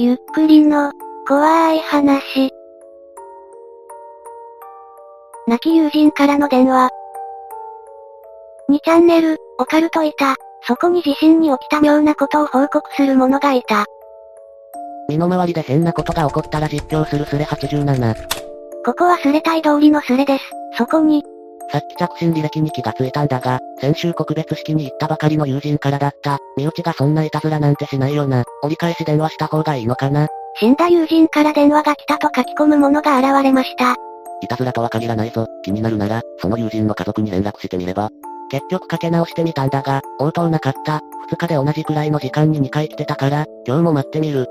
ゆっくりの、怖い話。亡き友人からの電話。2チャンネル、オカルトいた。そこに地震に起きた妙なことを報告する者がいた。身の回りで変なことが起こったら実況するスレ87。ここはスレ隊通りのスレです。そこに、さっき着信履歴に気がついたんだが、先週告別式に行ったばかりの友人からだった。身内がそんないたずらなんてしないよな。折り返し電話した方がいいのかな死んだ友人から電話が来たと書き込む者が現れました。いたずらとは限らないぞ。気になるなら、その友人の家族に連絡してみれば。結局かけ直してみたんだが、応答なかった。2日で同じくらいの時間に2回来てたから、今日も待ってみる。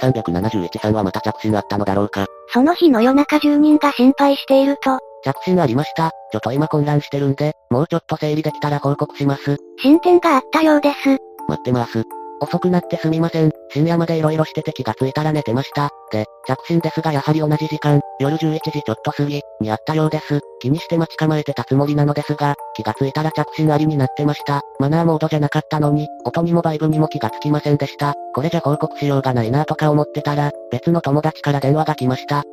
371さんはまた着信あったのだろうか。その日の夜中住人が心配していると、着信ありました。ちょっと今混乱してるんで、もうちょっと整理できたら報告します。進展があったようです。待ってます。遅くなってすみません。深夜まで色々してて気がついたら寝てました。で、着信ですがやはり同じ時間、夜11時ちょっと過ぎ、にあったようです。気にして待ち構えてたつもりなのですが、気がついたら着信ありになってました。マナーモードじゃなかったのに、音にもバイブにも気がつきませんでした。これじゃ報告しようがないなとか思ってたら、別の友達から電話が来ました。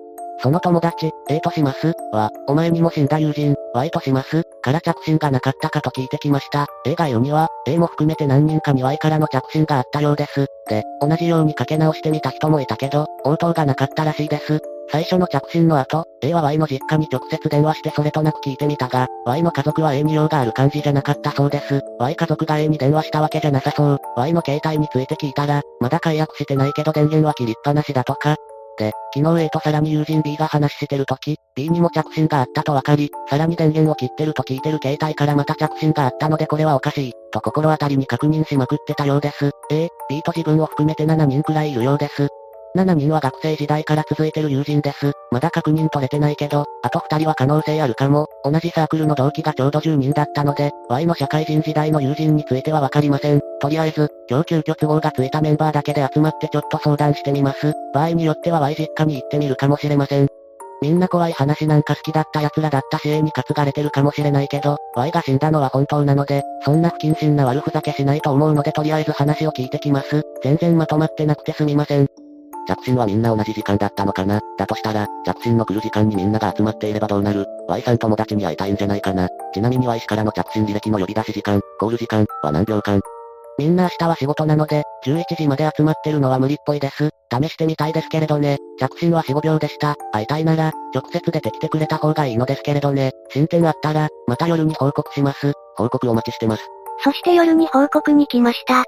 その友達、A とします、は、お前にも死んだ友人、Y とします、から着信がなかったかと聞いてきました。A が言うには、A も含めて何人かに Y からの着信があったようです。で、同じようにかけ直してみた人もいたけど、応答がなかったらしいです。最初の着信の後、A は Y の実家に直接電話してそれとなく聞いてみたが、Y の家族は A に用がある感じじゃなかったそうです。Y 家族が A に電話したわけじゃなさそう。Y の携帯について聞いたら、まだ解約してないけど電源は切りっぱなしだとか、で、昨日 A とさらに友人 B が話してる時、B にも着信があったと分かり、さらに電源を切ってると聞いてる携帯からまた着信があったのでこれはおかしい、と心当たりに確認しまくってたようです。A、B と自分を含めて7人くらいいるようです。7人は学生時代から続いてる友人です。まだ確認取れてないけど、あと2人は可能性あるかも。同じサークルの同期がちょうど10人だったので、Y の社会人時代の友人についてはわかりません。とりあえず、今日急遽都合がついたメンバーだけで集まってちょっと相談してみます。場合によっては Y 実家に行ってみるかもしれません。みんな怖い話なんか好きだった奴らだったし A に担がれてるかもしれないけど、Y が死んだのは本当なので、そんな不謹慎な悪ふざけしないと思うのでとりあえず話を聞いてきます。全然まとまってなくてすみません。着信はみんな同じ時間だったのかなだとしたら、着信の来る時間にみんなが集まっていればどうなる ?Y さん友達に会いたいんじゃないかなちなみに Y 氏からの着信履歴の呼び出し時間、コール時間は何秒間？みんな明日は仕事なので、11時まで集まってるのは無理っぽいです。試してみたいですけれどね。着信は4、5秒でした。会いたいなら、直接出てきてくれた方がいいのですけれどね。進展あったら、また夜に報告します。報告お待ちしてます。そして夜に報告に来ました。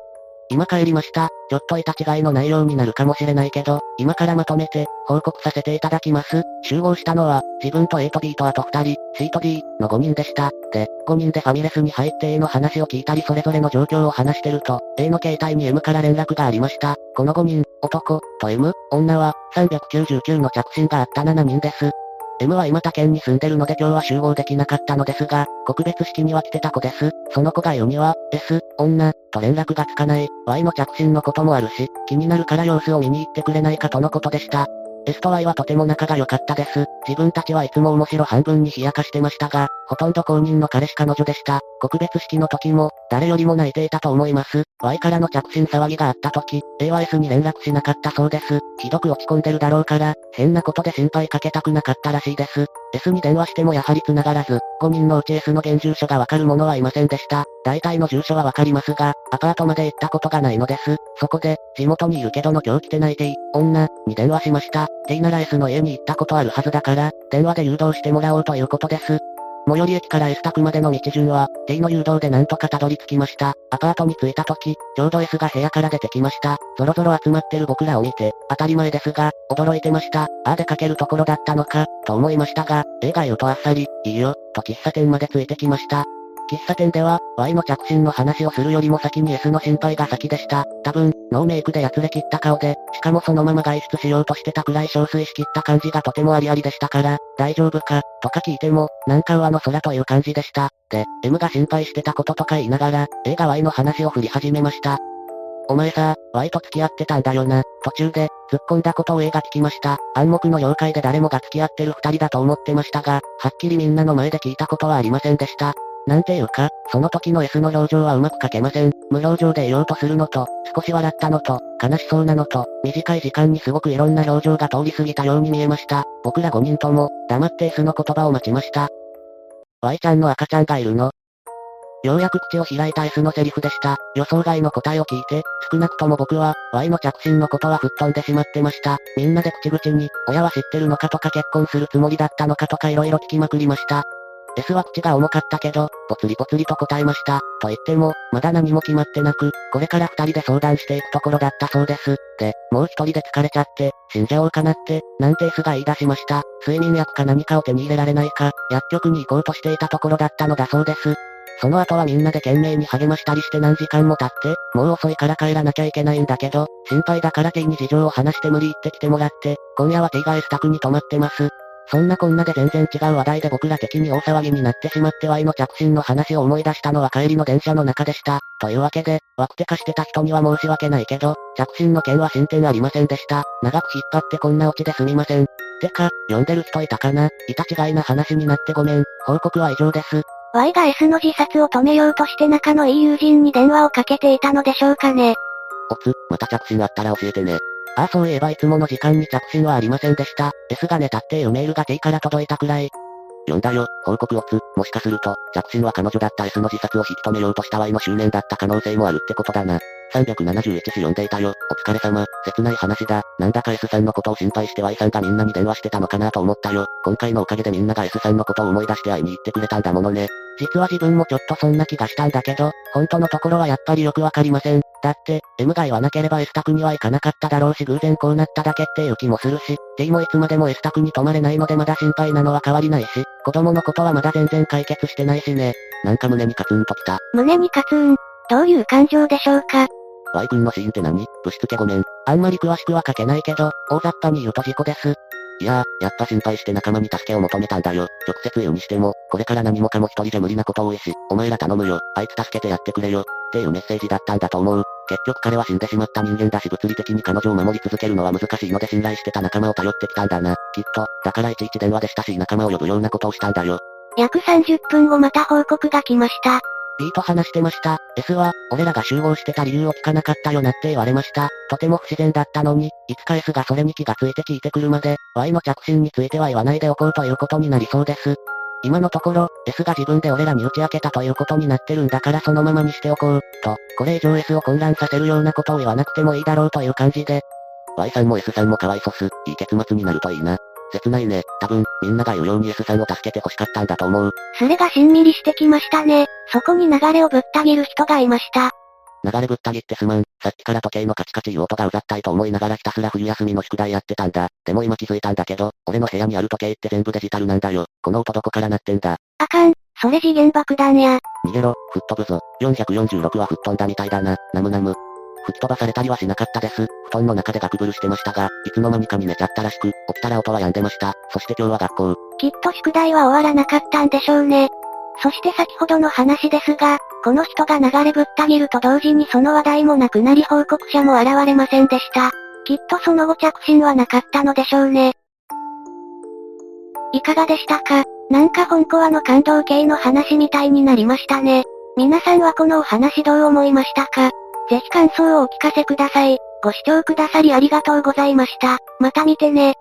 今帰りました。ちょっといた違いの内容になるかもしれないけど、今からまとめて、報告させていただきます。集合したのは、自分と A と B とあと2人、C と D の5人でした。で、5人でファミレスに入って A の話を聞いたりそれぞれの状況を話してると、A の携帯に M から連絡がありました。この5人、男、と M、女は、399の着信があった7人です。M は今他県に住んでるので今日は集合できなかったのですが、告別式には来てた子です。その子が読みは、S、女、と連絡がつかない、Y の着信のこともあるし、気になるから様子を見に行ってくれないかとのことでした。S と Y はとても仲が良かったです。自分たちはいつも面白半分に冷やかしてましたが、ほとんど公認の彼氏彼女でした。告別式の時も、誰よりも泣いていたと思います。Y からの着信騒ぎがあった時、A は S に連絡しなかったそうです。ひどく落ち込んでるだろうから、変なことで心配かけたくなかったらしいです。S に電話してもやはり繋がらず、5人のうち S の現住所がわかる者はいませんでした。大体の住所はわかりますが、アパートまで行ったことがないのです。そこで、地元にいるけどの今日来てないてい、女、に電話しました。テイなら S の家に行ったことあるはずだから、電話で誘導してもらおうということです。最寄り駅から S 宅までの道順は、T の誘導でなんとかたどり着きました。アパートに着いた時、ちょうど S が部屋から出てきました。ぞろぞろ集まってる僕らを見て、当たり前ですが、驚いてました。ああ出かけるところだったのか、と思いましたが、A が言うとあっさり、いいよ、と喫茶店までついてきました。喫茶店では、Y の着信の話をするよりも先に S の心配が先でした。多分、ノーメイクでやつれ切った顔で、しかもそのまま外出しようとしてたくらい憔悴しきった感じがとてもありありでしたから、大丈夫か、とか聞いても、なんか上の空という感じでした。で、M が心配してたこととか言いながら、A が Y の話を振り始めました。お前さ、Y と付き合ってたんだよな。途中で、突っ込んだことを A が聞きました。暗黙の了解で誰もが付き合ってる二人だと思ってましたが、はっきりみんなの前で聞いたことはありませんでした。なんていうか、その時の S の表情はうまく描けません。無表情で言おうとするのと、少し笑ったのと、悲しそうなのと、短い時間にすごくいろんな表情が通り過ぎたように見えました。僕ら5人とも、黙って S の言葉を待ちました。Y ちゃんの赤ちゃんがいるのようやく口を開いた S のセリフでした。予想外の答えを聞いて、少なくとも僕は、Y の着信のことは吹っ飛んでしまってました。みんなで口々に、親は知ってるのかとか結婚するつもりだったのかとか色々聞きまくりました。S は口が重かったけど、ぽつりぽつりと答えました。と言っても、まだ何も決まってなく、これから二人で相談していくところだったそうです。で、もう一人で疲れちゃって、死んじゃおうかなって、なんて S が言い出しました。睡眠薬か何かを手に入れられないか、薬局に行こうとしていたところだったのだそうです。その後はみんなで懸命に励ましたりして何時間も経って、もう遅いから帰らなきゃいけないんだけど、心配だから T に事情を話して無理言ってきてもらって、今夜は T が S 宅に泊まってます。そんなこんなで全然違う話題で僕ら的に大騒ぎになってしまって Y の着信の話を思い出したのは帰りの電車の中でした。というわけで、ワクテ化してた人には申し訳ないけど、着信の件は進展ありませんでした。長く引っ張ってこんなオチですみません。てか、読んでる人いたかな？いた違いな話になってごめん。報告は以上です。Y が S の自殺を止めようとして仲のいい友人に電話をかけていたのでしょうかね。おつ、また着信あったら教えてね。ああそういえばいつもの時間に着信はありませんでした。S が寝たっていうメールが T から届いたくらい。読んだよ、報告をつ、もしかすると、着信は彼女だった S の自殺を引き止めようとした Y の執念だった可能性もあるってことだな。371詩読んでいたよ。お疲れ様。切ない話だ。なんだか S さんのことを心配して Y さんがみんなに電話してたのかなと思ったよ。今回のおかげでみんなが S さんのことを思い出して会いに行ってくれたんだものね。実は自分もちょっとそんな気がしたんだけど、本当のところはやっぱりよくわかりません。だって、M が言わなければ S 宅には行かなかっただろうし偶然こうなっただけっていう気もするし、T もいつまでも S 宅に泊まれないのでまだ心配なのは変わりないし、子供のことはまだ全然解決してないしね。なんか胸にカツンときた。胸にカツンどういう感情でしょうか？Y 君の死因って何？ぶしつけごめん。あんまり詳しくは書けないけど、大雑把に言うと事故です。いやー、やっぱ心配して仲間に助けを求めたんだよ。直接言うにしても、これから何もかも一人じゃ無理なこと多いし、お前ら頼むよ、あいつ助けてやってくれよ、っていうメッセージだったんだと思う。結局彼は死んでしまった人間だし物理的に彼女を守り続けるのは難しいので信頼してた仲間を頼ってきたんだな。きっと、だからいちいち電話で親しい仲間を呼ぶようなことをしたんだよ。約30分後また報告が来ました。B と話してました。S は、俺らが集合してた理由を聞かなかったよなって言われました。とても不自然だったのに、いつか S がそれに気がついて聞いてくるまで、Y の着信については言わないでおこうということになりそうです。今のところ、S が自分で俺らに打ち明けたということになってるんだからそのままにしておこう、と、これ以上 S を混乱させるようなことを言わなくてもいいだろうという感じで。Y さんも S さんもかわいそす、いい結末になるといいな。切ないね。多分、みんなが言うように S さんを助けて欲しかったんだと思う。それがしんみりしてきましたね。そこに流れをぶった切る人がいました。流れぶった切ってすまん。さっきから時計のカチカチいう音がうざったいと思いながらひたすら冬休みの宿題やってたんだ。でも今気づいたんだけど、俺の部屋にある時計って全部デジタルなんだよ。この音どこから鳴ってんだ？あかん。それ次元爆弾や。逃げろ、吹っ飛ぶぞ。446は吹っ飛んだみたいだな。ナムナム。吹き飛ばされたりはしなかったです。布団の中でガクブルしてましたが、いつの間にかに寝ちゃったらしく、起きたら音は止んでました。そして今日は学校。きっと宿題は終わらなかったんでしょうね。そして先ほどの話ですが、この人が流れぶった切ると同時にその話題もなくなり報告者も現れませんでした。きっとその後着信はなかったのでしょうね。いかがでしたか？なんか本コアの感動系の話みたいになりましたね。皆さんはこのお話どう思いましたか？ぜひ感想をお聞かせください。ご視聴くださりありがとうございました。また見てね。